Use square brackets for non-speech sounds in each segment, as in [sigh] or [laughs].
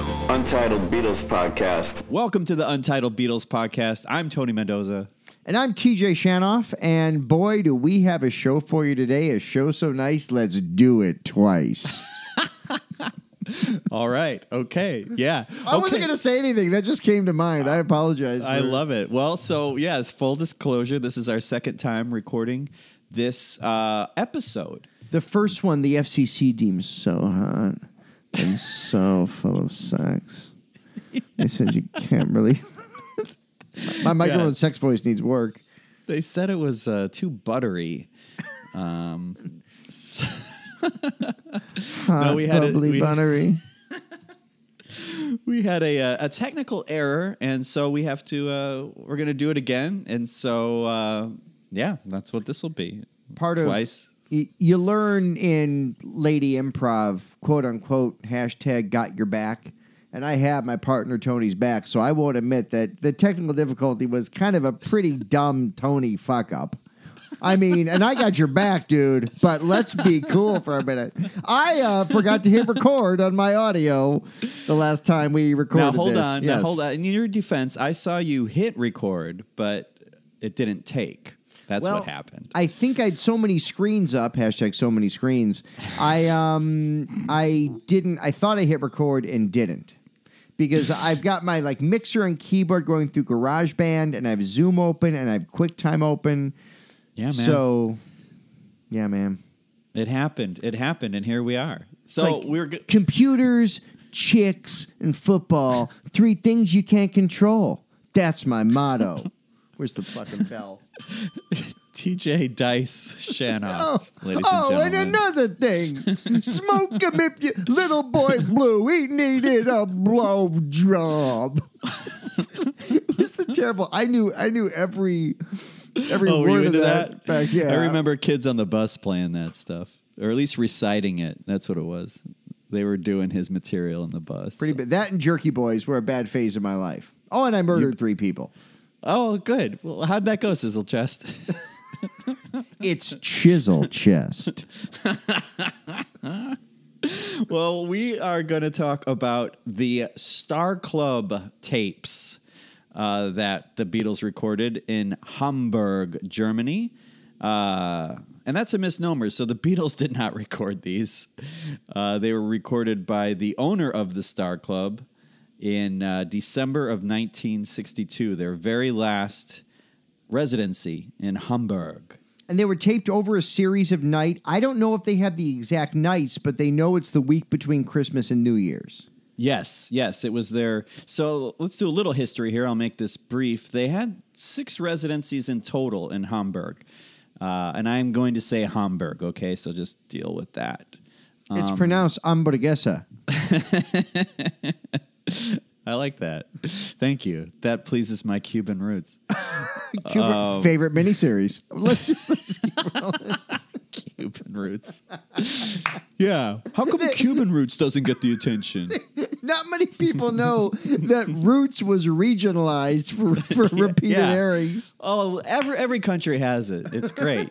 Untitled Beatles Podcast. Welcome to the Untitled Beatles podcast. I'm Tony Mendoza. And I'm TJ Shanoff, and boy, do we have a show for you today. A show so nice, let's do it twice. [laughs] All right. Okay. Yeah. I wasn't going to say anything. That just came to mind. I apologize. I love it. Well, so yes, full disclosure, this is our second time recording this uh, episode. The first one, the FCC deems so hot and so full of sex. They said you can't really. [laughs] My microphone Yeah. sex voice needs work. They said it was uh, too buttery. Um, so- Hot, we had a- bubbly, we- buttery. [laughs] we had a, uh, a technical error, and so we have to. Uh, we're going to do it again, and so uh, yeah, that's what this will be. Part of twice. You learn in lady improv, quote unquote, hashtag got your back. And I have my partner Tony's back, so I won't admit that the technical difficulty was kind of a pretty [laughs] dumb Tony fuck up. I mean, and I got your back, dude. But let's be cool for a minute. I uh, forgot to hit record on my audio the last time we recorded. Now hold this. on. Now hold on. In your defense, I saw you hit record, but it didn't take. That's Well, what happened. I think I had so many screens up. Hashtag so many screens. I um I didn't. I thought I hit record and didn't because I've got my like mixer and keyboard going through GarageBand and I have Zoom open and I have QuickTime open. yeah, man. So yeah, man. it happened. It happened, and here we are. It's So like we're good. computers, chicks, and football. Three things you can't control. That's my motto. [laughs] Where's the fucking bell? [laughs] TJ Dice Shanoff, oh, ladies oh, and and another thing, smoke him if you little boy blue. He needed a blow job. [laughs] it was terrible. I knew. I knew every every oh, were word you of into that. that? Back, yeah, I remember kids on the bus playing that stuff, or at least reciting it. That's what it was. They were doing his material in the bus. Pretty bad. That and Jerky Boys were a bad phase of my life. Oh, and I murdered three people. Oh, good. Well, how'd that go, Sizzle Chest? It's chisel chest. [laughs] Well, we are going to talk about the Star Club tapes uh, that the Beatles recorded in Hamburg, Germany. Uh, and that's a misnomer. So the Beatles did not [laughs] record these. Uh, they were recorded by the owner of the Star Club in uh, December of 1962, their very last residency in Hamburg. and they were taped over a series of night. I don't know if they have the exact nights, but they know it's the week between Christmas and New Year's. Yes, yes, it was there. So let's do a little history here. I'll make this brief. They had six residencies in total in Hamburg, uh, and I'm going to say Hamburg. Okay, so just deal with that. It's pronounced hamburguesa. [laughs] [laughs] I like that. Thank you. That pleases my Cuban roots. [laughs] Cuban Um, favorite miniseries. [laughs] Let's just let's keep rolling. Cuban roots. [laughs] yeah. How come Cuban roots doesn't get the attention? [laughs] Not many people know that Roots was regionalized for, for [laughs] repeated yeah. airings. Oh, every every country has it. It's great.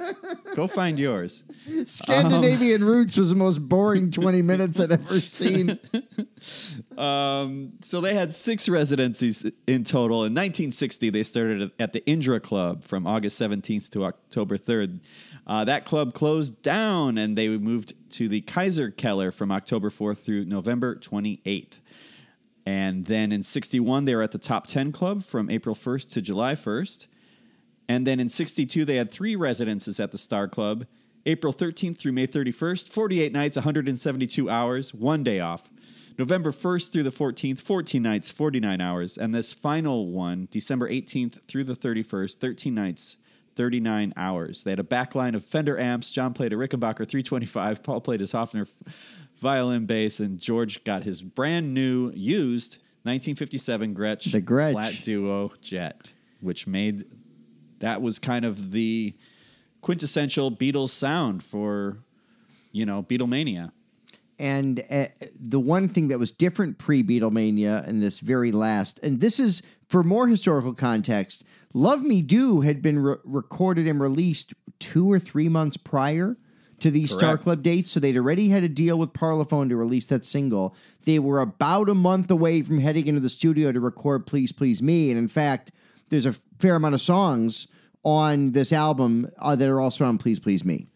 Go find yours. Scandinavian Roots was the most boring 20 minutes I'd ever seen. Um, so they had six residencies in total. In 1960, they started at the Indra Club from August 17th to October 3rd. Uh, that club closed down, and they moved to the Kaiser Keller from October 4th through November 28th. And then in 61, they were at the Top 10 Club from April 1st to July 1st. And then in 62, they had three residences at the Star Club April 13th through May 31st, 48 nights, 172 hours, one day off. November 1st through the 14th, 14 nights, 49 hours. And this final one, December 18th through the 31st, 13 nights, 39 hours. They had a backline of Fender amps. John played a Rickenbacker 325. Paul played his Hofner violin bass. And George got his brand new, used 1957 Gretsch, The Gretsch. flat duo jet, which made that was kind of the quintessential Beatles sound for, you know, Beatlemania. And uh, the one thing that was different pre Beatlemania and this very last, and this is for more historical context, Love Me Do had been re- recorded and released two or three months prior to these Star Club dates. So they'd already had a deal with Parlophone to release that single. They were about a month away from heading into the studio to record Please Please Me. And in fact, there's a fair amount of songs on this album uh, that are also on Please Please Me.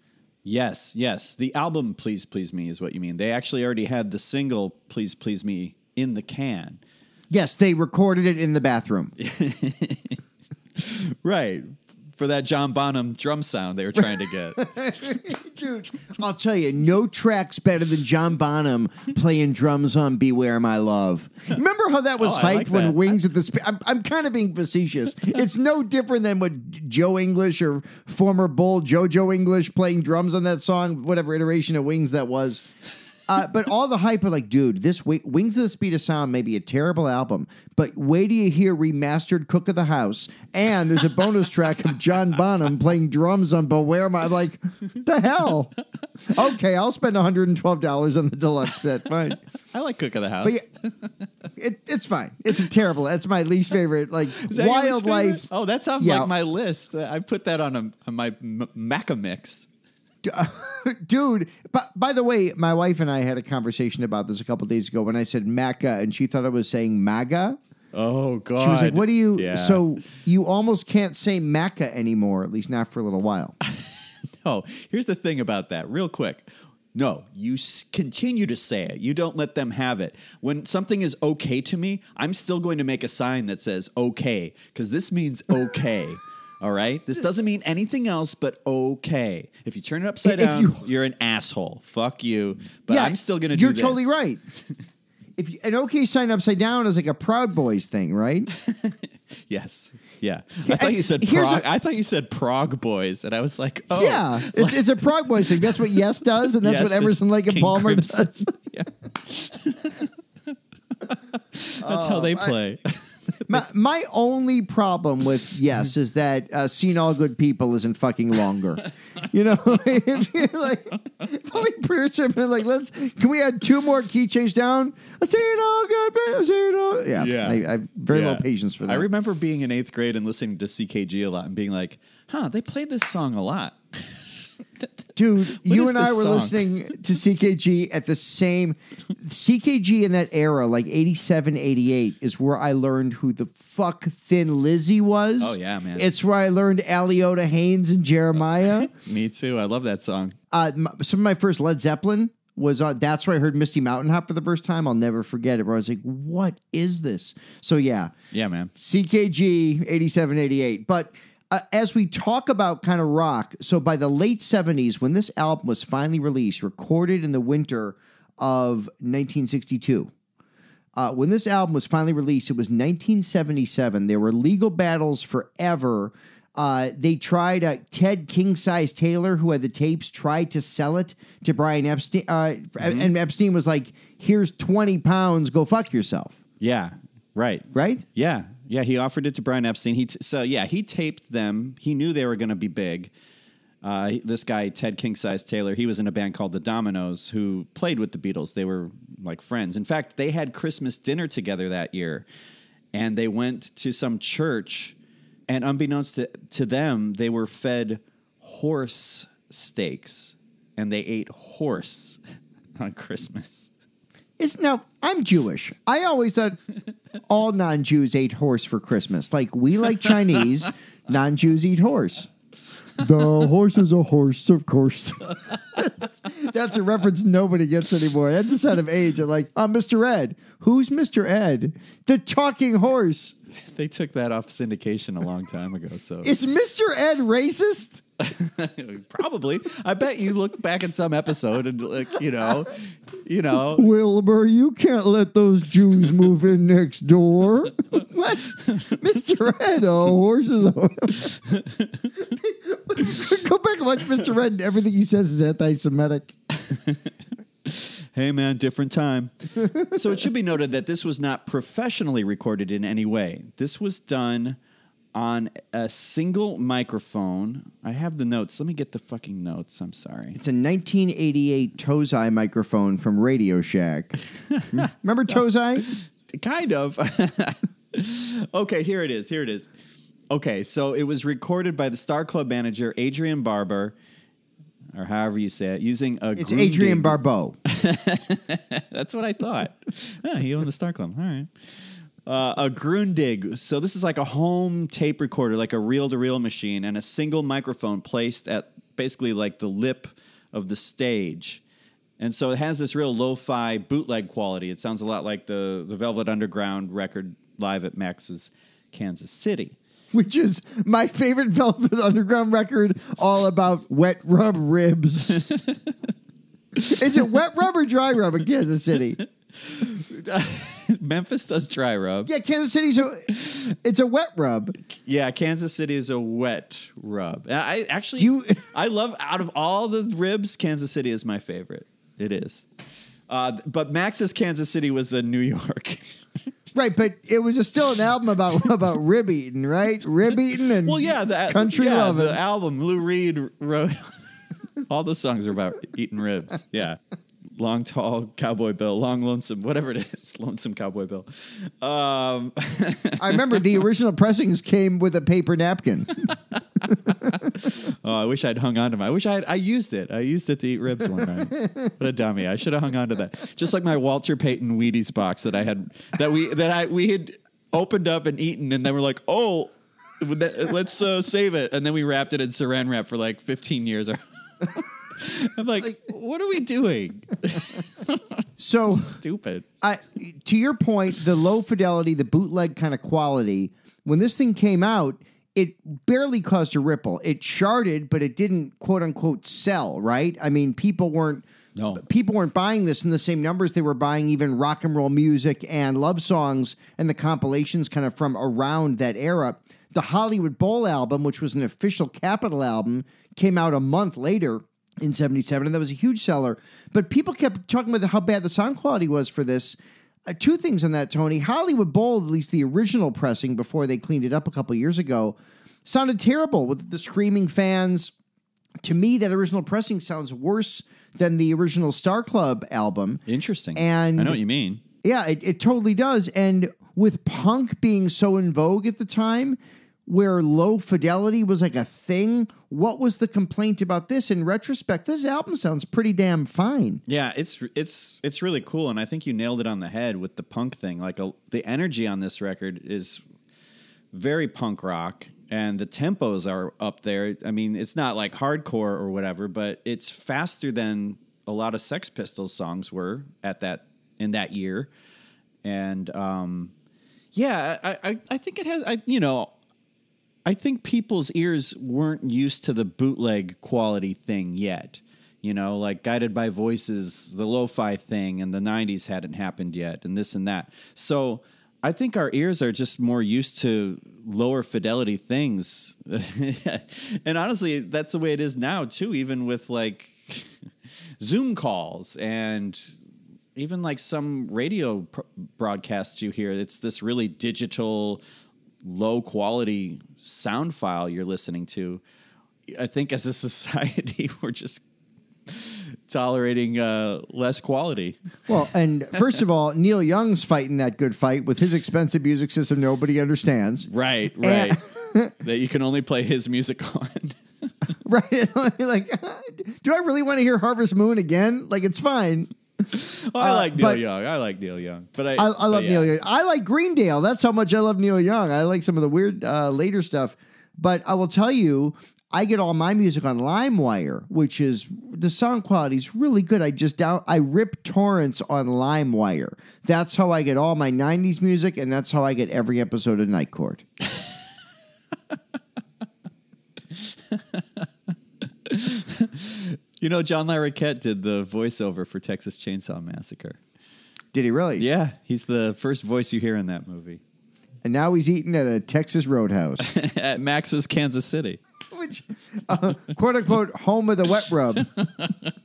Yes, yes. The album Please Please Me is what you mean. They actually already had the single Please Please Me in the can. Yes, they recorded it in the bathroom. [laughs] Right. For that John Bonham drum sound they were trying to get. [laughs] Dude, I'll tell you, no track's better than John Bonham playing drums on "Beware My Love." Remember how that was Oh, hyped like when that. Wings at the? Sp- I'm, I'm kind of being facetious. it's no different than what Joe English or former Bull JoJo English playing drums on that song, whatever iteration of Wings that was. Uh, but all the hype are like, dude, this wi- Wings of the Speed of Sound may be a terrible album, but wait till you hear remastered Cook of the House, and there's a bonus track of John Bonham playing drums on Beware My. Like, the hell? Okay, I'll spend 112 dollars on the deluxe set. Fine, I like Cook of the House. but yeah, it, it's fine. It's a terrible. That's my least favorite. Like Is that your least wildlife. favorite? Oh, that's on Yeah. like my list. I put that on, a, on my M- Macca mix. Uh, [laughs] dude, but by the way, my wife and I had a conversation about this a couple days ago when I said Macca and she thought I was saying MAGA. Oh God! She was like, "What do you?" Yeah. So you almost can't say Macca anymore, at least not for a little while. [laughs] Oh, here's the thing about that, real quick. No, you continue to say it. You don't let them have it. When something is okay to me, I'm still going to make a sign that says okay, because this means okay. [laughs] All right? This doesn't mean anything else but okay. If you turn it upside If down, you- you, are an asshole. Fuck you. But I'm still going to do You're this. totally right. [laughs] If you, an OK sign upside down is like a Proud Boys thing, right? [laughs] Yes. Yeah. I thought you said here's Prague. a- I thought you said Prague Boys, and I was like, oh, yeah, it's, it's a Proud Boys thing. That's what Yes does, and that's Yes, what Emerson, and Lake, and King Palmer Crimson. does. [laughs] Yeah. That's how they um, play. My, my only problem with yes is that uh, "Seen All Good People" isn't fucking longer. You know, [laughs] if you're like, if only producer been like, let's can we add two more key change down? "Seen All Good People," "Seen All-" yeah, Yeah. I, I have very Yeah. low patience for that. I remember being in eighth grade and listening to CKG a lot and being like, huh, they played this song a lot. [laughs] [laughs] Dude, you and I were song? listening to CKG at the same CKG in that era, like 87, 88, is where I learned who the fuck Thin Lizzy was. Oh, yeah, man. It's where I learned Aliotta Haynes and Jeremiah. [laughs] Me too. I love that song. uh, some of my first Led Zeppelin was on. That's where I heard Misty Mountain Hop for the first time. I'll never forget it. Where I was like, "What is this?" So yeah, Yeah, man. CKG 87, 88. But uh, as we talk about kind of rock, so by the late 70s, when this album was finally released, recorded in the winter of 1962. Uh, when this album was finally released, it was 1977. There were legal battles forever. Uh, they tried, uh, Ted King Size Taylor, who had the tapes, tried to sell it to Brian Epstein. Uh, And Epstein was like, here's 20 pounds, go fuck yourself. Yeah, right. Right? Yeah, yeah. He offered it to Brian Epstein. He t- so yeah, he taped them. He knew they were going to be big. Uh, this guy Ted King Size Taylor, he was in a band called the Dominoes, who played with the Beatles. They were like friends. In fact, they had Christmas dinner together that year, and they went to some church. And unbeknownst to, to them, they were fed horse steaks, and they ate horse [laughs] on Christmas. Is now I'm Jewish. I always thought all non-Jews ate horse for Christmas. Like we like Chinese, [laughs] non-Jews eat horse. The horse is a horse, of course. that's, [laughs] that's a reference nobody gets anymore. That's a sign of age. I'm like, uh, oh, Mr. Ed. Who's Mr. Ed? The talking horse. They took that off syndication a long time ago. So Is Mr. Ed racist? [laughs] Probably. I bet you look back at some episode and like, you know, you know, Wilbur, you can't let those Jews move in next door. what? Mr. Ed, oh, horses. [laughs] [laughs] Go back and watch Mr. Ed, and everything he says is anti Semitic. [laughs] hey man, different time. so it should be noted that this was not professionally recorded in any way. This was done on a single microphone. I have the notes. Let me get the fucking notes. I'm sorry. It's a 1988 Tozai microphone from Radio Shack. [laughs] Remember Tozai? kind of. okay, here it is. Here it is. Okay, so it was recorded by the Star Club manager Adrian Barber. or however you say it, using a It's Adrian Barbeau. [laughs] That's what I thought. yeah, he owned the Star Club. All right. Uh, a Grundig. So this is like a home tape recorder, like a reel-to-reel machine, and a single microphone placed at basically like the lip of the stage. And so it has this real lo-fi bootleg quality. It sounds a lot like the the Velvet Underground record live at Max's Kansas City. Which is my favorite Velvet Underground record, all about wet rub ribs. [laughs] is it wet rub or dry rub in Kansas City? [laughs] Memphis does dry rub. Yeah, Kansas City's a it's a wet rub. Yeah, Kansas City is a wet rub. I actually, Do you- [laughs] I love out of all the ribs, Kansas City is my favorite. It is. Uh, but Max's Kansas City was in New York. Right, but it was a, still an album about [laughs] about rib eating, right? Rib eating and well, yeah, the country yeah, loving. the album Lou Reed wrote. [laughs] all the songs are about eating ribs. Yeah. Long, tall cowboy bill, long, lonesome, whatever it is, [laughs] lonesome cowboy bill. Um, I remember the original pressings came with a paper napkin. [laughs] Oh, I wish I'd hung on to my. I wish I had, I used it. I used it to eat ribs one night. what a dummy! I should have hung on to that. Just like my Walter Payton Wheaties box that I had that we that I we had opened up and eaten, and then we're like, oh, let's uh, save it, and then we wrapped it in Saran wrap for like 15 years. [laughs] I'm like, what are we doing? [laughs] So Stupid. I, to your point, the low fidelity, the bootleg kind of quality, when this thing came out, it barely caused a ripple. It charted, but it didn't quote unquote sell, right? I mean, people weren't No. people weren't buying this in the same numbers they were buying even rock and roll music and love songs and the compilations kind of from around that era. The Hollywood Bowl album, which was an official Capitol album, came out a month later in 77 and that was a huge seller. But people kept talking about how bad the sound quality was for this. Uh, two things on that, Tony. Hollywood Bowl, at least the original pressing before they cleaned it up a couple years ago, sounded terrible with the screaming fans. To me, that original pressing sounds worse than the original Star Club album. Interesting. And- I know what you mean. Yeah, it, it totally does. And with punk being so in vogue at the time, where low fidelity was like a thing, what was the complaint about this? In retrospect, this album sounds pretty damn fine. Yeah, it's it's it's really cool, and I think you nailed it on the head with the punk thing. Like a, the energy on this record is very punk rock, and the tempos are up there. I mean, it's not like hardcore or whatever, but it's faster than a lot of Sex Pistols songs were at that in that year, and um, yeah, I, I I think it has. I you know. I think people's ears weren't used to the bootleg quality thing yet. You know, like Guided by Voices, the lo fi thing in the 90s hadn't happened yet, and this and that. So I think our ears are just more used to lower fidelity things. [laughs] and honestly, that's the way it is now, too, even with like [laughs] Zoom calls and even like some radio broadcasts you hear. It's this really digital, low quality sound file you're listening to. I think as a [laughs] society, we're just tolerating uh, less quality. Well, and [laughs] first of all, Neil Young's fighting that good fight with his expensive music system nobody understands. Right, And- right. [laughs] that you can only play his music on. Right? like, do I really want to hear Harvest Moon again? Like, it's fine. [laughs] I Uh, like Neil but- Young. I like Neil Young, but I I, I but love yeah. Neil Young. I like Greendale. That's how much I love Neil Young. I like some of the weird uh, later stuff. But I will tell you, I get all my music on LimeWire, which is the sound quality is really good. I just down I rip torrents on LimeWire. That's how I get all my '90s music, and that's how I get every episode of Night Court. [laughs] [laughs] You know, John Larroquette did the voiceover for Texas Chainsaw Massacre. Did he really? Yeah, he's the first voice you hear in that movie And now he's eating at a Texas Roadhouse, [laughs] at Max's Kansas City. which uh, quote unquote home of the wet rub.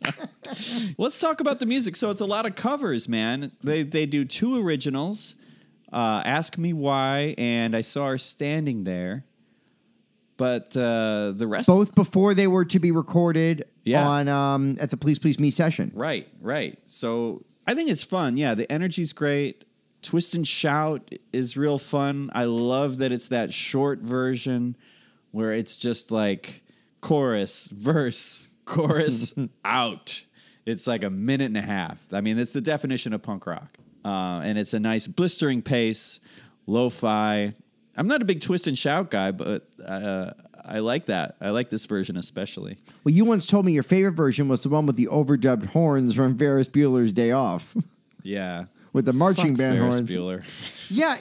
[laughs] Let's talk about the music. So it's a lot of covers, man. They they do two originals, uh, "Ask Me Why" and "I Saw Her Standing There." But uh, the rest, Both before they were to be recorded Yeah. on um, at the Please Please Me session. right, right. So I think it's fun. Yeah, the energy's great. Twist and shout is real fun. I love that it's that short version where it's just like chorus, verse, chorus [laughs] out. It's like a minute and a half. I mean, it's the definition of punk rock. Uh, and it's a nice blistering pace, lo-fi. I'm not a big twist and shout guy, but uh, I like that. I like this version especially. Well, you once told me your favorite version was the one with the overdubbed horns from Ferris Bueller's Day Off, [laughs] Yeah. with the marching Fuck band Ferris horns. Bueller. Yeah,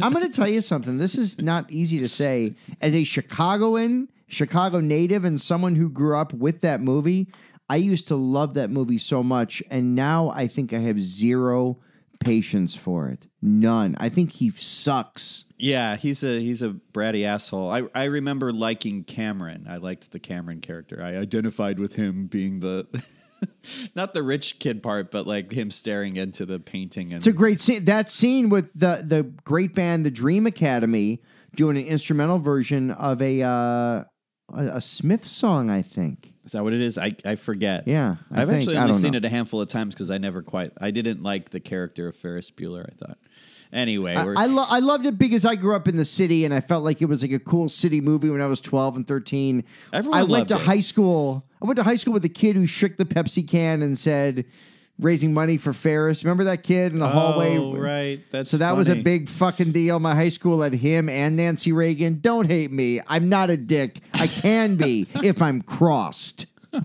I'm going to tell you something. This is not easy to say. As a Chicagoan, Chicago native, and someone who grew up with that movie, I used to love that movie so much, and now I think I have zero patience for it. None. I think he sucks. Yeah, he's a he's a bratty asshole. I I remember liking Cameron. I liked the Cameron character. I identified with him being the [laughs] not the rich kid part, but like him staring into the painting and It's a great scene. That scene with the the great band, the Dream Academy, doing an instrumental version of a uh, a, a Smith song, I think. is that what it is? I I forget. Yeah, I I've think. actually only seen know. it a handful of times because I never quite I didn't like the character of Ferris Bueller. I thought. Anyway, I, we're, I, lo- I loved it because I grew up in the city and I felt like it was like a cool city movie when I was 12 and 13. Everyone I went to it. high school. I went to high school with a kid who shook the Pepsi can and said, raising money for Ferris. Remember that kid in the hallway? Oh, right. That's So that was a big fucking deal. My high school had him and Nancy Reagan. Don't hate me. I'm not a dick. I can be [laughs] if I'm crossed. [laughs]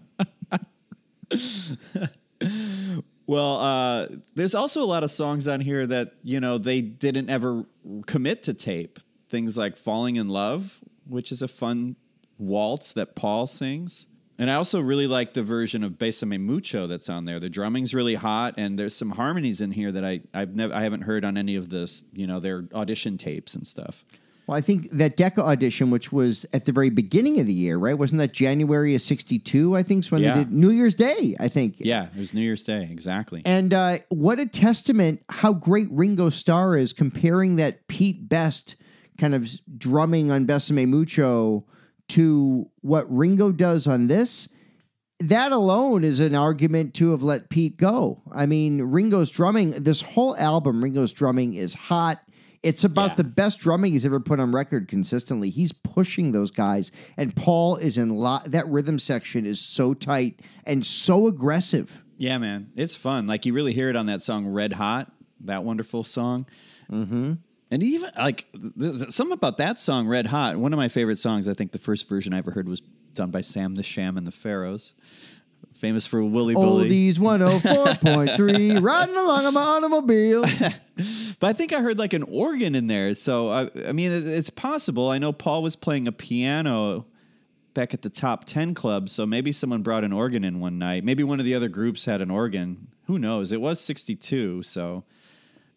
Well, uh, there's also a lot of songs on here that you know they didn't ever commit to tape. Things like "Falling in Love," which is a fun waltz that Paul sings, and I also really like the version of "Besame Mucho" that's on there. The drumming's really hot, and there's some harmonies in here that I I've never I haven't heard on any of this you know their audition tapes and stuff. Well, I think that Decca audition, which was at the very beginning of the year, right? Wasn't that January of 62, I think, is when Yeah. they did New Year's Day, I think. Yeah, it was New Year's Day exactly. And uh, what a testament how great Ringo Starr is comparing that Pete Best kind of drumming on Besame Mucho to what Ringo does on this. That alone is an argument to have let Pete go. I mean, Ringo's drumming, this whole album, Ringo's drumming is hot. It's about Yeah. the best drumming he's ever put on record consistently. He's pushing those guys, and Paul is in lot. That rhythm section is so tight and so aggressive. Yeah, man, it's fun. Like you really hear it on that song "Red Hot," that wonderful song. Mm-hmm. And even like there's something about that song "Red Hot." One of my favorite songs. I think the first version I ever heard was done by Sam the Sham and the Pharaohs, famous for Wooly Bully. Oldies 104.3, [laughs] riding along on my automobile. [laughs] But I think I heard like an organ in there. So I, I mean, it- it's possible. I know Paul was playing a piano back at the top 10 club. So maybe someone brought an organ in one night. Maybe one of the other groups had an organ. Who knows? It was 62. So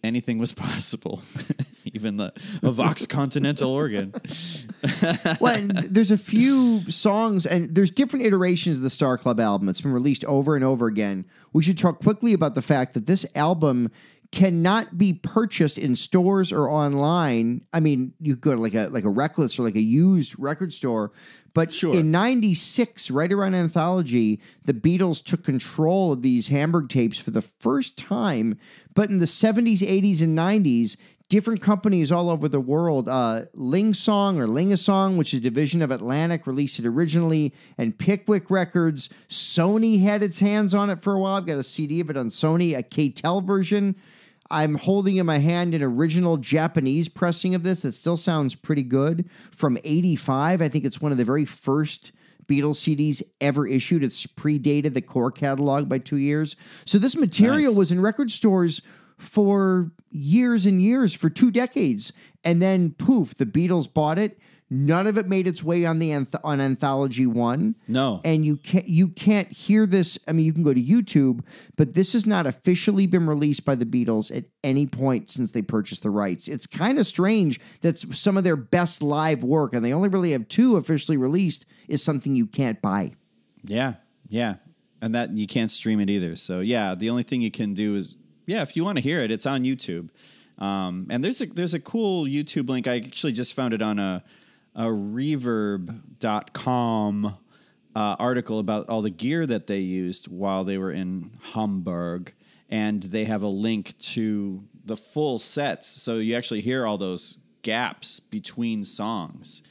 anything was [laughs] possible. [laughs] Even the a Vox Continental organ. [laughs] well, there's a few songs, and there's different iterations of the Star Club album. It's been released over and over again. We should talk quickly about the fact that this album cannot be purchased in stores or online. I mean, you go to like a like a Reckless or like a used record store, but Sure. in '96, right around Anthology, the Beatles took control of these Hamburg tapes for the first time. But in the '70s, '80s, and '90s, different companies all over the world, uh, Ling Song or Lingasong, which is a division of Atlantic, released it originally, and Pickwick Records. Sony had its hands on it for a while. I've got a CD of it on Sony, a KTEL version. I'm holding in my hand an original Japanese pressing of this that still sounds pretty good from 85. I think it's one of the very first Beatles CDs ever issued. It's predated the core catalog by two years. So this material Nice. was in record stores for years and years, for two decades. And then poof, the Beatles bought it. None of it made its way on the anth- on Anthology One No. and you can't you can't hear this. I mean, you can go to YouTube, but this has not officially been released by the Beatles at any point since they purchased the rights. It's kind of strange that some of their best live work, and they only really have two officially released, is something you can't buy. Yeah, yeah, and that you can't stream it either. So yeah, the only thing you can do is yeah, if you want to hear it, it's on YouTube. Um, and there's a there's a cool YouTube link. I actually just found it on a a Reverb.com uh, article about all the gear that they used while they were in Hamburg, and they have a link to the full sets, so you actually hear all those gaps between songs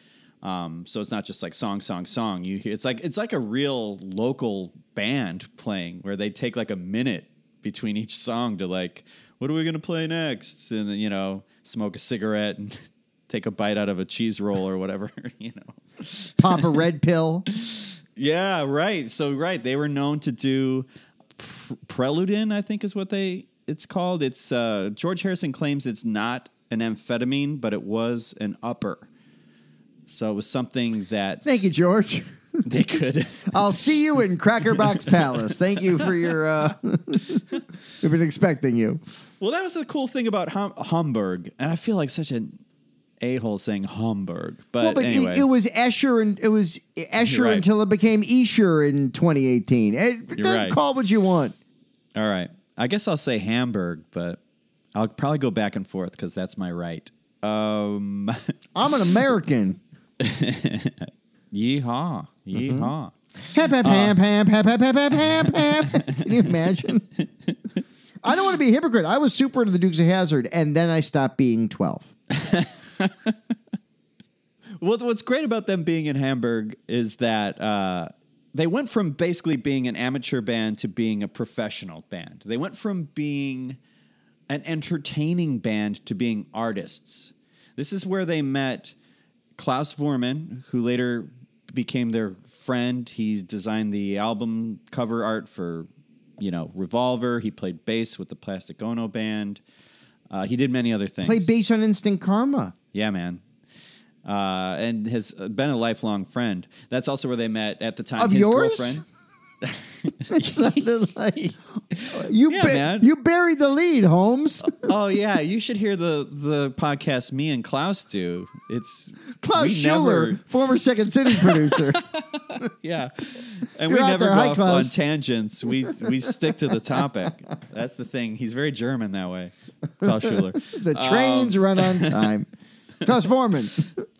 Um, so it's not just like song, song, song. You hear, it's like it's like a real local band playing where they take like a minute between each song to like, what are we gonna play next? And then you know, smoke a cigarette and [laughs] take a bite out of a cheese roll or whatever. [laughs] you know. Pop a red pill. Yeah, right. So right, they were known to do pr- Preludin, I think is what they it's called. It's uh, George Harrison claims it's not an amphetamine, but it was an upper. So it was something that Thank you, George. [laughs] they could. I'll see you in Cracker Box [laughs] Palace. Thank you for your. Uh, we've been expecting you. well, that was the cool thing about hum- Hamburg, and I feel like such an a hole saying Hamburg, but, Well, but anyway, it, it was Escher and it was Escher right. until it became Escher in 2018. It, You're right. Call what you want. all right. I guess I'll say Hamburg, but I'll probably go back and forth because that's my right. Um, [laughs] I'm an American. yeehaw, yeehaw. Hap, Uh. hap, hap, hap, hap, hap, hap, hap, hap. [laughs] Can you imagine? I don't want to be a hypocrite. I was super into the Dukes of Hazzard, and then I stopped being 12. [laughs] [laughs] Well, what's great about them being in Hamburg is that uh, they went from basically being an amateur band to being a professional band. They went from being an entertaining band to being artists. This is where they met Klaus Voormann, who later became their friend. He designed the album cover art for, you know, Revolver. He played bass with the Plastic Ono band. Uh, he did many other things. Played bass on Instant Karma. Yeah, man. Uh, and has been a lifelong friend. That's also where they met at the time. Of his yours? girlfriend. Like [laughs] [laughs] you. Yeah, ba- man. You buried the lead, Holmes. [laughs] oh yeah, you should hear the the podcast me and Klaus do. It's Klaus Schuler, never- former Second City producer. yeah, and You're we never there. go Hi, off on tangents. We we stick to the topic. That's the thing. He's very German that way. Klaus Schuler. the trains Um, run on time. [laughs] Klaus Voormann.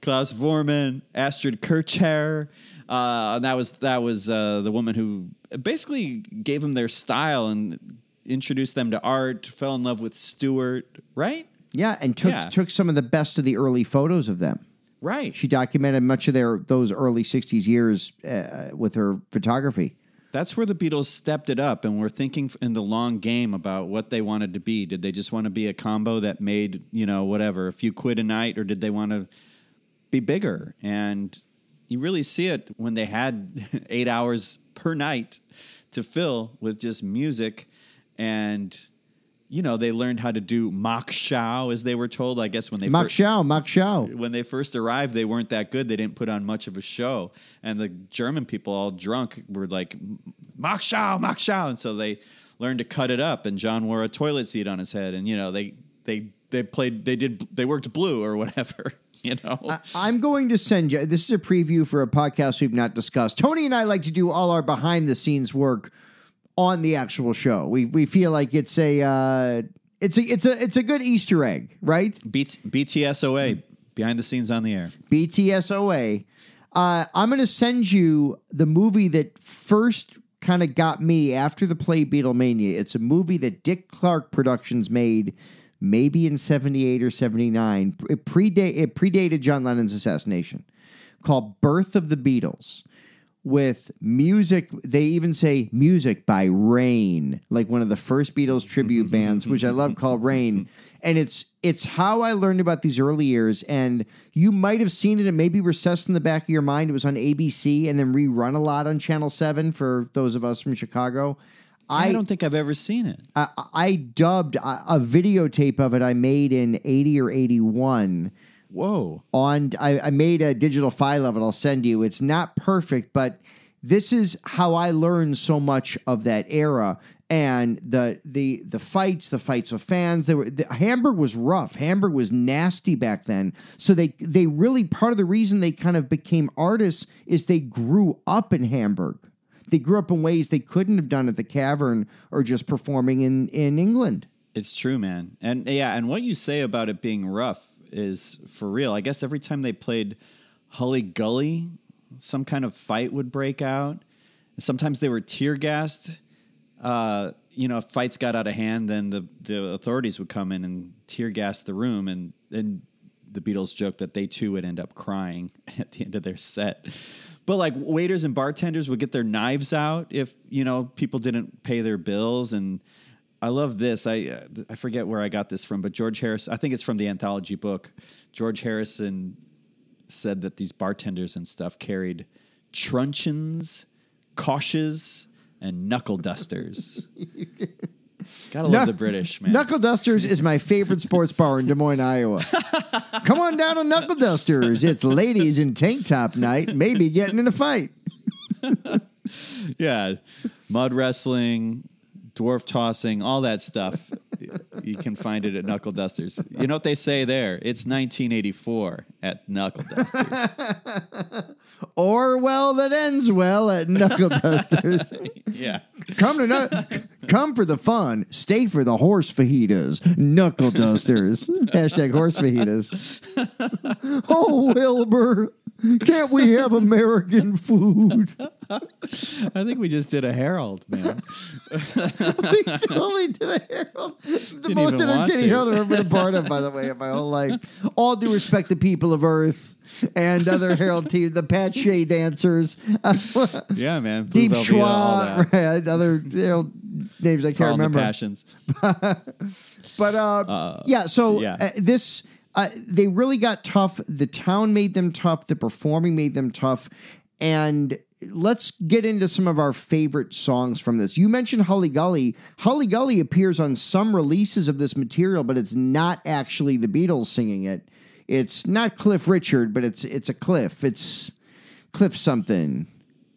Klaus Voormann, Astrid Kirchherr. Uh, and that was that was uh, the woman who basically gave them their style and introduced them to art. Fell in love with Stewart, right? Yeah, and took Yeah. took some of the best of the early photos of them. Right. She documented much of their those early '60s years uh, with her photography. That's where the Beatles stepped it up and were thinking in the long game about what they wanted to be. Did they just want to be a combo that made, you know, whatever, a few quid a night, or did they want to be bigger? And you really see it when they had [laughs] eight hours per night to fill with just music. And, you know, they learned how to do mock show, as they were told, I guess, when they first Shao, Mach Schau. when they first arrived, they weren't that good. They didn't put on much of a show, and the German people, all drunk, were like "Mach Schau, Mach Schau," and so they learned to cut it up. And John wore a toilet seat on his head, and you know they they they played they did they worked blue or whatever. [laughs] You know, I- I'm going to send you. This is a preview for a podcast we've not discussed. Tony and I like to do all our behind the scenes work on the actual show. We we feel like it's a uh, it's a it's a it's a good Easter egg, right? B- BTSOA behind the scenes on the air. BTSOA. Uh, I'm going to send you the movie that first kind of got me after the play Beatlemania. It's a movie that Dick Clark Productions made maybe in 78 or 79. It, predate, it predated John Lennon's assassination called Birth of the Beatles with music. They even say music by Rain, like one of the first Beatles tribute [laughs] bands, which I love called Rain. And it's it's how I learned about these early years. And you might have seen it and maybe recessed in the back of your mind. It was on ABC and then rerun a lot on Channel 7 for those of us from Chicago. I, don't think I've ever seen it. I, I dubbed a, a videotape of it I made in 80 or 81 Whoa. on I, I made a digital file of it i'll send you. It's not perfect but this is how i learned so much of that era. And the the the fights the fights with fans they were the, hamburg was rough. Hamburg was nasty back then. So they they really part of the reason they kind of became artists is they grew up in hamburg. They grew up in ways they couldn't have done at the cavern or just performing in in england. It's true, man. And yeah, and what you say about it being rough is for real. I guess every time they played Hully Gully, some kind of fight would break out. Sometimes they were tear gassed. Uh, you know, if fights got out of hand, then the, the authorities would come in and tear gas the room. And, and the Beatles joked that they too would end up crying [laughs] at the end of their set. But like waiters and bartenders would get their knives out if you know people didn't pay their bills and. I love this. I uh, I forget where I got this from, but George Harris. I think it's from the anthology book. George Harrison said that these bartenders and stuff carried truncheons, coshes, and knuckle dusters. [laughs] Gotta love the British, man. Knuckle Dusters is my favorite sports bar in Des Moines, Iowa. [laughs] Come on down to Knuckle Dusters. It's ladies in tank top night, maybe getting in a fight. [laughs] yeah, mud wrestling, dwarf tossing, all that stuff. you can find it at Knuckle Dusters. You know what they say there? It's 1984 at Knuckle Dusters. [laughs] Or well that ends well at Knuckle Dusters. [laughs] yeah. Come to come for the fun, stay for the horse fajitas. Knuckle Dusters. [laughs] Hashtag horse fajitas. oh Wilbur, can't we have American food? I think we just did a Harold, man. [laughs] we totally did a Harold. The Didn't most even want entertaining to. Harold I've ever been a part of, by the way, in my whole life. All due respect to people of Earth and other Harold teams, the Pat Shea dancers, [laughs] Yeah, man. Blue Deep Velvet, all Schwa, that. [laughs] right, other Harold names I can't the remember. passions. But uh, yeah, so. Uh, this uh, they really got tough. The town made them tough. The performing made them tough. And let's get into some of our favorite songs from this. You mentioned Hully Gully. Hully Gully appears on some releases of this material, but it's not actually the Beatles singing it. It's not Cliff Richard, but it's it's a Cliff. It's Cliff something.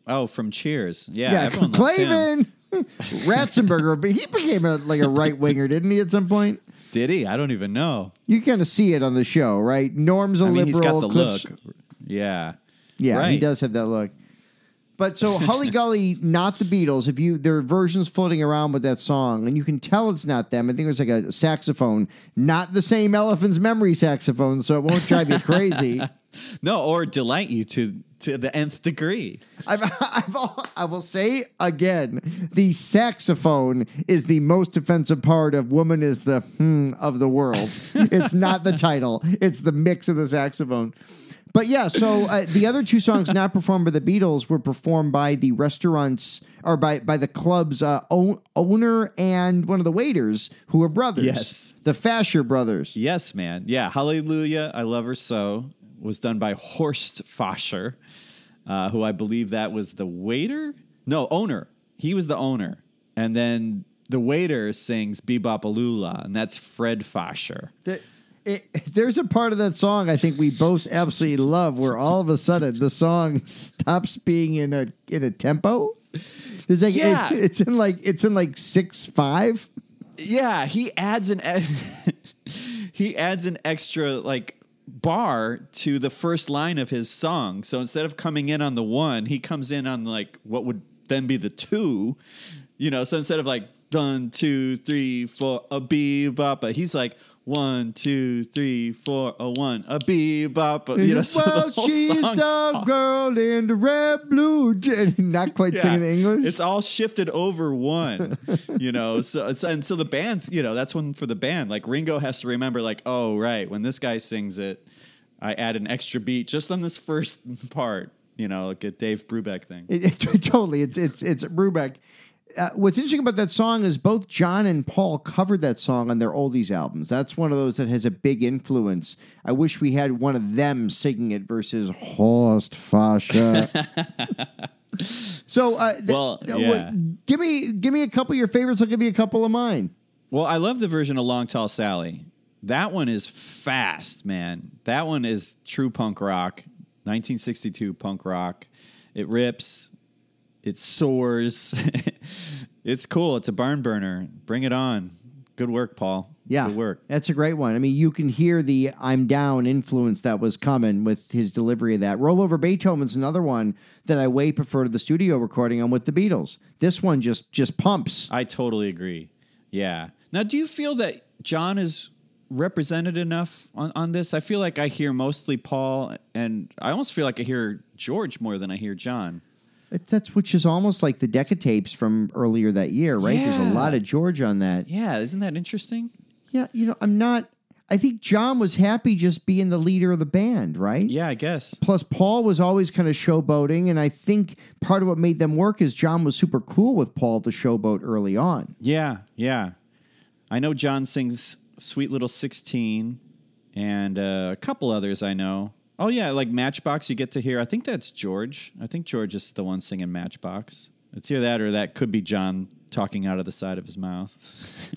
Oh, from Cheers. Yeah, Yeah, everyone. Clavin. [laughs] Ratzenberger, but he became a like a right winger, didn't he? At some point, Did he? I don't even know. you kind of see it on the show, right? Norm's a I mean, liberal. he's got the Cliff's- look. Yeah. Yeah, he does have that look. But so [laughs] Hully Gully, not the Beatles. If you there are versions floating around with that song, and you can tell it's not them. I think it was like a saxophone, not the same Elephant's Memory saxophone, so it won't drive you crazy. [laughs] No, or delight you to to the nth degree. I've, [laughs] I've, I will say again, the saxophone is the most offensive part of "Woman is the hmm of the world." it's not the title; it's the mix of the saxophone. But yeah, so uh, the other two songs not performed by the Beatles were performed by the restaurants or by by the club's uh, own, owner and one of the waiters who were brothers. Yes. the Fascher brothers. Yes, man. Yeah, Hallelujah, I Love Her So was done by Horst Fascher, uh, who I believe that was the waiter? No, owner. He was the owner. And then the waiter sings Bebop Alula, and that's Fred Fascher. There, it, there's a part of that song I think we both absolutely love, where all of a sudden the song stops being in a in a tempo. There's like it- it's in like it's in like six five. Yeah, he adds an [laughs] he adds an extra like bar to the first line of his song. So instead of coming in on the one, he comes in on like what would then be the two. You know, so instead of like done two, three, four, a bebop, he's like one, two, three, four, a one, a bebop. You know, so well, [laughs] the she's the all- girl in the red blue. je- [laughs] Not quite Yeah. singing English. It's all shifted over one, you know. So it's and so the band's, you know, that's one for the band. Like Ringo has to remember, like, oh right, when this guy sings it, I add an extra beat just on this first [laughs] part, you know, like a Dave Brubeck thing. It, it- totally. It's it's it's Brubeck. Uh, what's interesting about that song is both John and Paul covered that song on their oldies albums. That's one of those that has a big influence. I wish we had one of them singing it versus Horst Fascher. [laughs] so, uh, th- Well, uh, yeah. what- give me give me a couple of your favorites. I'll give you a couple of mine. Well, I love the version of Long Tall Sally. That one is fast, man. That one is true punk rock, 1962 punk rock. It rips, it soars. [laughs] it's cool. It's a barn burner. Bring it on. Good work, Paul. Yeah, Good work. That's a great one. I mean, you can hear the "I'm down" influence that was coming with his delivery of that. "Rollover Beethoven's another one that I way prefer to the studio recording on with the Beatles. This one just just pumps. I totally agree. Yeah. Now, do you feel that John is represented enough on, on this? I feel like I hear mostly Paul, and I almost feel like I hear George more than I hear John. It- That's which is almost like the Decca tapes from earlier that year, right? There's a lot of George on that. Yeah, isn't that interesting? Yeah, you know, I'm not. I think John was happy just being the leader of the band, right? Yeah, I guess. Plus, Paul was always kind of showboating, and I think part of what made them work is John was super cool with Paul to showboat early on. Yeah, yeah. I know John sings "Sweet Little 16" and uh, a couple others I know. Oh yeah, like Matchbox. You get to hear. I think that's George. I think George is the one singing Matchbox. It's either that or that could be John talking out of the side of his mouth. [laughs]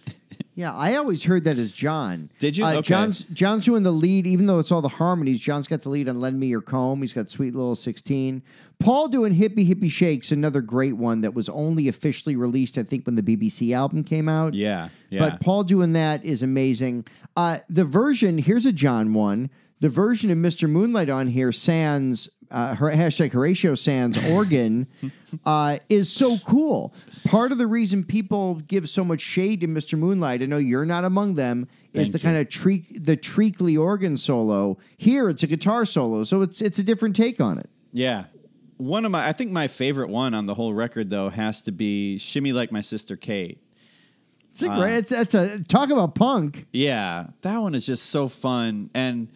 Yeah, I always heard that as John. Did you? Uh, Okay. John's John's doing the lead, even though it's all the harmonies. John's got the lead on "Lend Me Your Comb." He's got "Sweet Little 16." Paul doing "Hippy Hippy Shakes," another great one that was only officially released, I think, when the BBC album came out. yeah, yeah. But Paul doing that is amazing. Uh, the version here's a John one. The version of Mr. Moonlight on here, Sans uh, her, hashtag Horatio Sanz organ, [laughs] uh, is so cool. Part of the reason people give so much shade to Mr. Moonlight, I know you're not among them, is the you. kind of treak the treacly organ solo. Here, it's a guitar solo, so it's it's a different take on it. yeah. One of my, I think my favorite one on the whole record though has to be "Shimmy Like My Sister Kate." It's a great. It's, it's a talk about punk. Yeah, that one is just so fun. And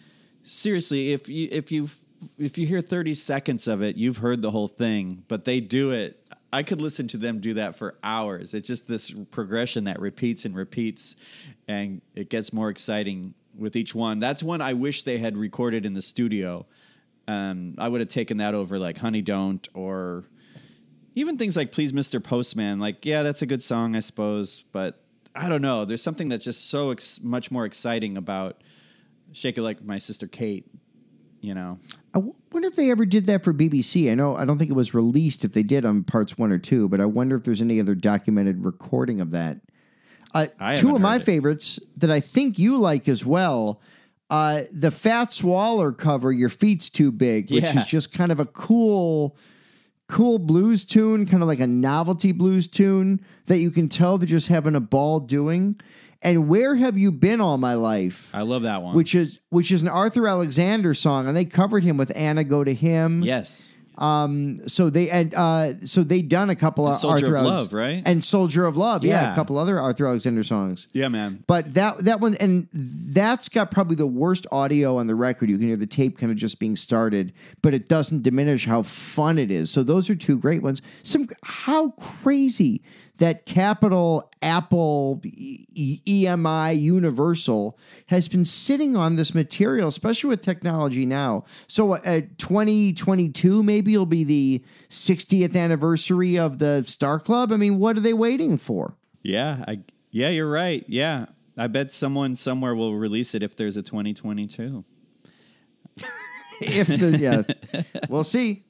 seriously, if you if you if you hear 30 seconds of it, you've heard the whole thing, but they do it I could listen to them do that for hours. It's just this progression that repeats and repeats and it gets more exciting with each one. That's one I wish they had recorded in the studio. Um, I would have taken that over like Honey Don't or even things like Please Mr. Postman. Like, yeah, that's a good song, I suppose, but I don't know. There's something that's just so ex- much more exciting about Shake It Like My Sister Kate, you know? I wonder if they ever did that for BBC. I know I don't think it was released if they did on parts one or two, but I wonder if there's any other documented recording of that. Uh, I two of my it. favorites that I think you like as well. Uh, the Fats Waller cover, "Your Feet's Too Big," which Yeah. is just kind of a cool, cool blues tune, kind of like a novelty blues tune that you can tell they're just having a ball doing. And where have you been all my life? I love that one. which is which is an Arthur Alexander song, and they covered him with "Anna Go to Him." yes. Um. So they and uh. So they done a couple of Soldier Arthur of Alex- Love, right? And "Soldier of Love," yeah. Yeah. a couple other Arthur Alexander songs. Yeah, man. But that that one and that's got probably the worst audio on the record. You can hear the tape kind of just being started, but it doesn't diminish how fun it is. So those are two great ones. Some how crazy that Capitol Apple EMI Universal has been sitting on this material, especially with technology now. So uh, 2022 maybe it'll be the 60th anniversary of the Star Club. I mean, what are they waiting for? Yeah, I yeah, you're right. Yeah. I bet someone somewhere will release it if there's a 2022. [laughs] if the yeah, [laughs] we'll see.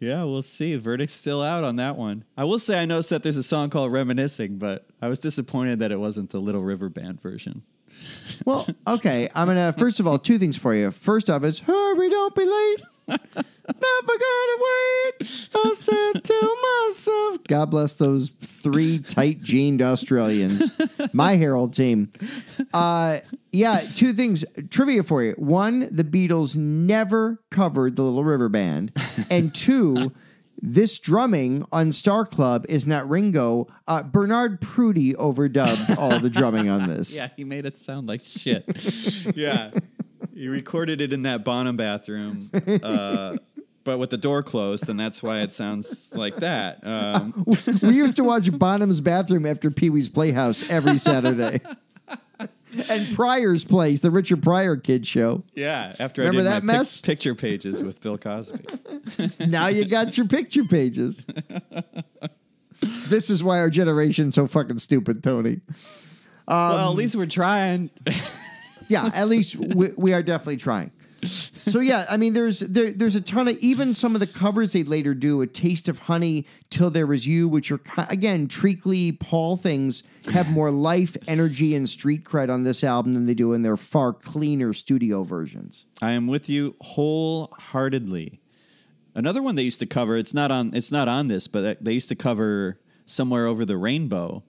Yeah, we'll see. The verdict's still out on that one. I will say I noticed that there's a song called Reminiscing, but I was disappointed that it wasn't the Little River Band version. [laughs] Well, okay. I'm gonna first of all two things for you. First off is hurry, don't be late. [laughs] Never gonna wait. I said to myself, God bless those three tight jeaned Australians. My Herald team. Uh, yeah, two things. Trivia for you. One, the Beatles never covered the Little River Band, and [laughs] two. This drumming on Star Club is not Ringo. Uh, Bernard Purdie overdubbed all the drumming on this. [laughs] Yeah, he made it sound like shit. yeah. He recorded it in that Bonham bathroom, uh, but with the door closed, and that's why it sounds like that. Um, [laughs] we used to watch Bonham's bathroom after Pee Wee's Playhouse every Saturday. And Pryor's Place, the Richard Pryor kid show. yeah, after Remember I that my pic- mess? picture pages with Bill Cosby. [laughs] Now you got your picture pages. this is why our generation's so fucking stupid, Tony. well, at um, least we're trying. Yeah, at least we, we are definitely trying. So yeah, I mean, there's there, there's a ton of even some of the covers they later do. A taste of honey, till there was you, which are again treacly Paul things have more life, energy, and street cred on this album than they do in their far cleaner studio versions. I am with you wholeheartedly. Another one they used to cover. It's not on. It's not on this, but they used to cover somewhere over the rainbow,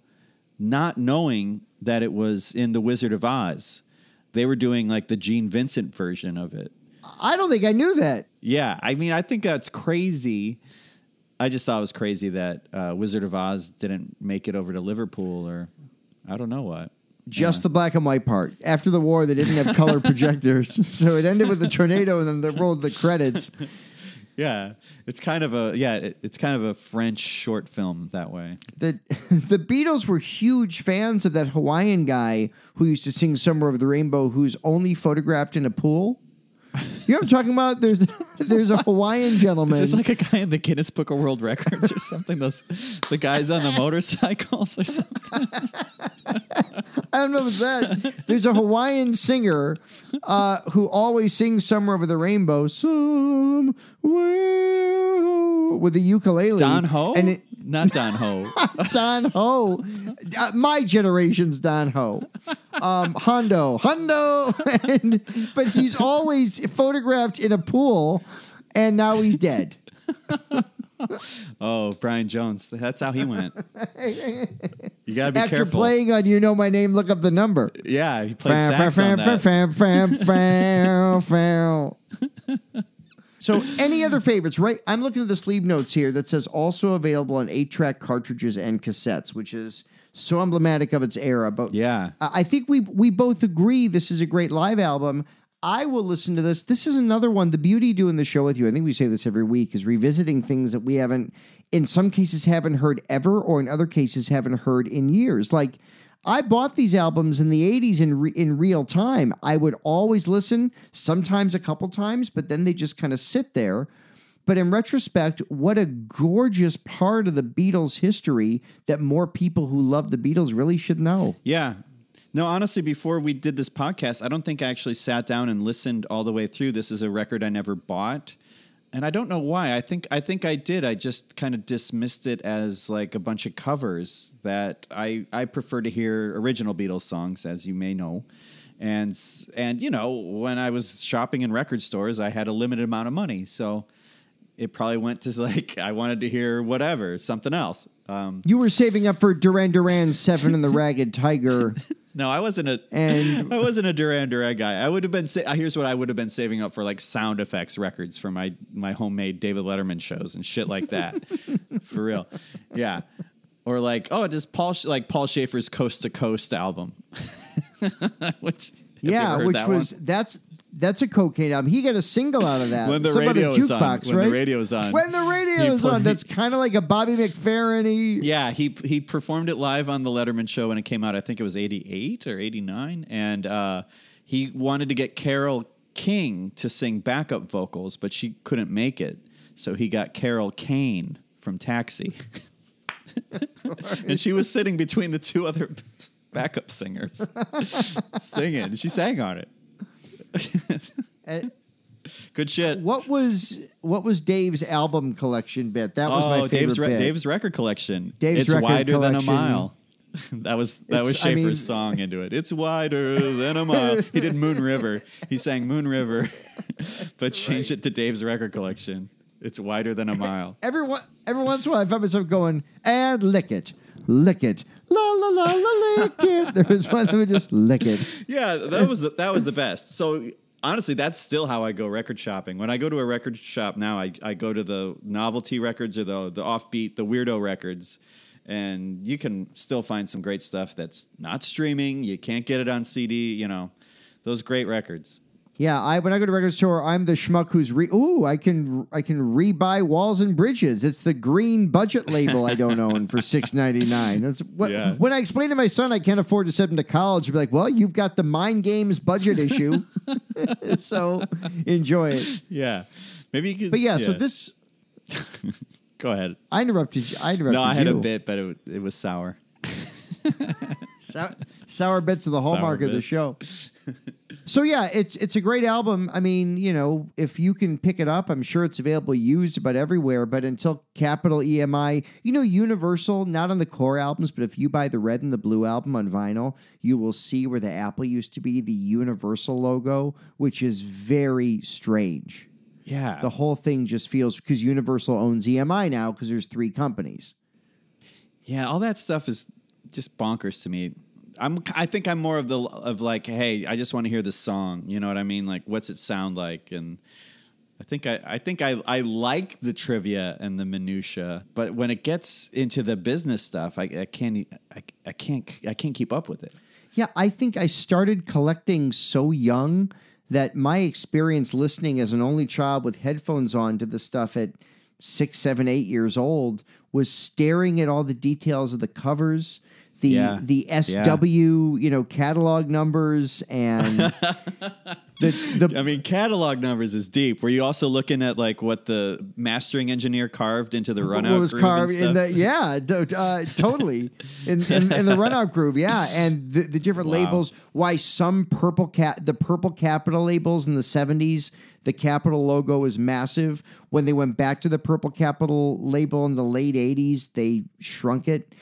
not knowing that it was in the Wizard of Oz. They were doing like the Gene Vincent version of it. I don't think I knew that. Yeah, I mean, I think that's crazy. I just thought it was crazy that uh, Wizard of Oz didn't make it over to Liverpool, or I don't know what. Just Yeah. the black and white part. After the war, they didn't have color [laughs] projectors, [laughs] so it ended with a tornado, and then they rolled the credits. [laughs] Yeah, it's kind of a yeah, it, it's kind of a French short film that way. The [laughs] the Beatles were huge fans of that Hawaiian guy who used to sing "Summer of the Rainbow," who's only photographed in a pool. [laughs] You know what I'm talking about? There's [laughs] there's a Hawaiian gentleman. Is this like a guy in the Guinness Book of World Records or something? Those the guys on the motorcycles or something. [laughs] I don't know if that. There's a Hawaiian singer uh, who always sings "Summer Over the Rainbow" somewhere with the ukulele. Don Ho, and it, not Don Ho. [laughs] Don Ho, uh, my generation's Don Ho, um, Hondo, Hondo, [laughs] and, but he's always photographed in a pool, and now he's dead. [laughs] Oh, Brian Jones. That's how he went. You got to be After careful. playing on "You Know My Name," look up the number. yeah, he played Fam, sax on fam, that. fam, fam, fam, fam, fam. So, any other favorites? Right, I'm looking at the sleeve notes here that says also available on eight-track cartridges and cassettes, which is so emblematic of its era. But Yeah. I think we we both agree this is a great live album. I will listen to this. This is another one. The beauty doing the show with you, I think we say this every week, is revisiting things that we haven't, in some cases, haven't heard ever, or in other cases, haven't heard in years. Like I bought these albums in the '80s in re- in real time. I would always listen, sometimes a couple times, but then they just kind of sit there. But in retrospect, what a gorgeous part of the Beatles' history that more people who love the Beatles really should know. Yeah. No, honestly, before we did this podcast, I don't think I actually sat down and listened all the way through. This is a record I never bought. And I don't know why. I think I think I did. I just kind of dismissed it as like a bunch of covers that I I prefer to hear original Beatles songs as you may know. And and you know, when I was shopping in record stores, I had a limited amount of money. So it probably went to [laughs] like I wanted to hear whatever, something else. Um, You were saving up for Duran Duran's Seven and the [laughs] Ragged Tiger. No, I wasn't a And- [laughs] I wasn't a Duran Duran guy. I would have been. Sa- uh, here's what I would have been saving up for, like sound effects records for my my homemade David Letterman shows and shit like that. [laughs] for real, yeah. Or like, oh, just Paul like Paul Shaffer's Coast to Coast album, [laughs] which yeah, which that was one? that's that's a cocaine album. He got a single out of that. When the Something about a radio is on. jukebox, When the radio is on. When the radio is on, that's kind of like a Bobby McFerrin Yeah, he he performed it live on the Letterman show when it came out. I think it was eighty eight or eighty nine, and uh, he wanted to get Carole King to sing backup vocals, but she couldn't make it, so he got Carol Kane from Taxi, [laughs] and she was sitting between the two other [laughs] backup singers [laughs] singing. She sang on it. And Good shit. what was what was Dave's album collection bit? That was my favorite Oh, Dave's re- bit. Dave's record collection. Dave's it's record wider than a mile. [laughs] that was that was It's- I Shaffer's mean- song into it. It's wider than a mile. He did Moon River. He sang Moon River, [laughs] but changed it to Dave's record collection. It's wider than a mile. every every once in a while, I find myself going and lick it, lick it, la la la la lick it. There was one that would just lick it. Yeah, that was the, that was the best. So honestly, that's still how I go record shopping. When I go to a record shop now, I, I go to the novelty records or the the offbeat, the weirdo records, and you can still find some great stuff that's not streaming. You can't get it on CD. You know, those great records. Yeah, I when I go to record store, I'm the schmuck who's re. Ooh, I can I can rebuy Walls and Bridges. It's the green budget label I don't own for [laughs] six ninety nine. That's what Yeah. when I explain to my son I can't afford to send him to college. He'll be like, "Well, you've got the mind games budget issue, [laughs] [laughs] so enjoy it." Yeah, maybe you could. But yeah, so this Go ahead. I interrupted you. I interrupted No, I had you. a bit, but it, it was sour. [laughs] sour, sour bits of the hallmark of the show. so yeah, it's it's a great album. I mean, you know, if you can pick it up, I'm sure it's available used about everywhere. But until Capitol EMI, you know, Universal, not on the core albums, but if you buy the red and the blue album on vinyl, you will see where the Apple used to be, the Universal logo, which is very strange. Yeah, The whole thing just feels because Universal owns EMI now because there's three companies. Yeah, all that stuff is just bonkers to me. I'm I think I'm more of the of like, hey, I just want to hear this song. You know what I mean? Like, what's it sound like? And I think I I think I I like the trivia and the minutia, but when it gets into the business stuff, I, I can't I, I can't I can't keep up with it. Yeah, I think I started collecting so young that my experience listening as an only child with headphones on to the stuff at six, seven, eight years old was staring at all the details of the covers, the Yeah. the SW, you know, catalog numbers and [laughs] the the I mean, catalog numbers is deep. Were you also looking at like what the mastering engineer carved into the runout what was carved in the yeah uh, totally in, in, in the runout groove yeah and the, the different Wow. labels why some purple cat the purple Capitol labels in the 70s the Capitol logo was massive when they went back to the purple Capitol label in the late 80s they shrunk it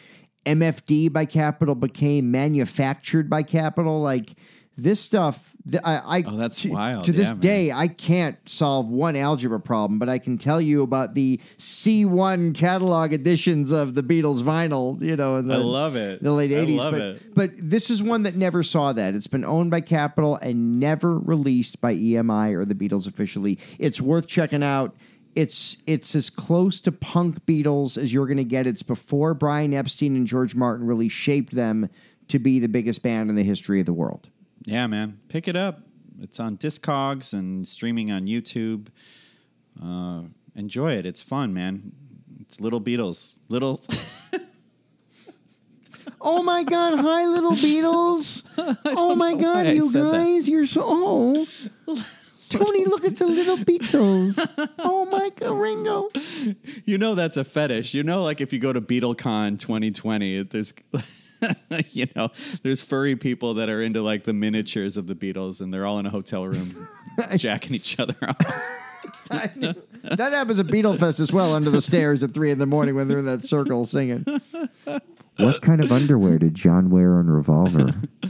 mfd by Capitol became manufactured by Capitol like this stuff th- I, I Oh, that's to, wild. to this Yeah, man. day I can't solve one algebra problem, but I can tell you about the C1 catalog editions of the Beatles vinyl, you know, in the, I love it. the late 80s. but, it. but this is one that never saw that. It's been owned by Capitol and never released by EMI or the Beatles officially. It's worth checking out. It's it's as close to punk Beatles as you're going to get. It's before Brian Epstein and George Martin really shaped them to be the biggest band in the history of the world. Yeah, man. Pick it up. It's on Discogs and streaming on YouTube. Uh, enjoy it. It's fun, man. It's Little Beatles. Little. [laughs] Oh my God! Hi, little Beatles. [laughs] Oh my God, you said that. guys, you're so. [laughs] Tony, look, it's a little Beatles. [laughs] Oh my God, Ringo. you know that's a fetish. You know, like if you go to BeatleCon 2020, there's. [laughs] you know, there's furry people that are into like the miniatures of the Beatles, and they're all in a hotel room [laughs] jacking each other off. That happens at Beatle Fest as well, under the stairs at three in the morning when they're in that circle singing. What kind of underwear did John wear on Revolver? [laughs]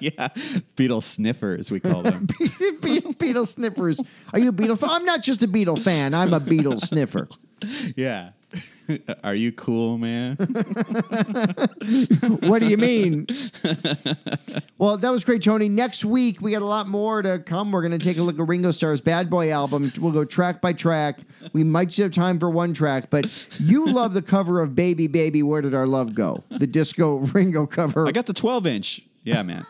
yeah, Beatle sniffers we call them. [laughs] Beatle, Beatle sniffers. Are you a Beatle fan? I'm not just a Beatle fan. I'm a Beatle sniffer. yeah. [laughs] Are you cool, man? [laughs] What do you mean? well, that was great, Tony. Next week, we got a lot more to come. We're going to take a look at Ringo Starr's Bad Boy album. We'll go track by track. We might just have time for one track, but you love the cover of Baby Baby, Where Did Our Love Go? The disco [laughs] Ringo cover. I got the 12 inch. Yeah, man.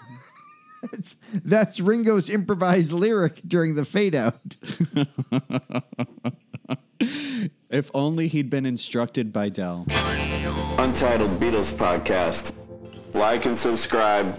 That's, that's Ringo's improvised lyric during the fade out. If only he'd been instructed by Dell. Untitled Beatles Podcast. Like and subscribe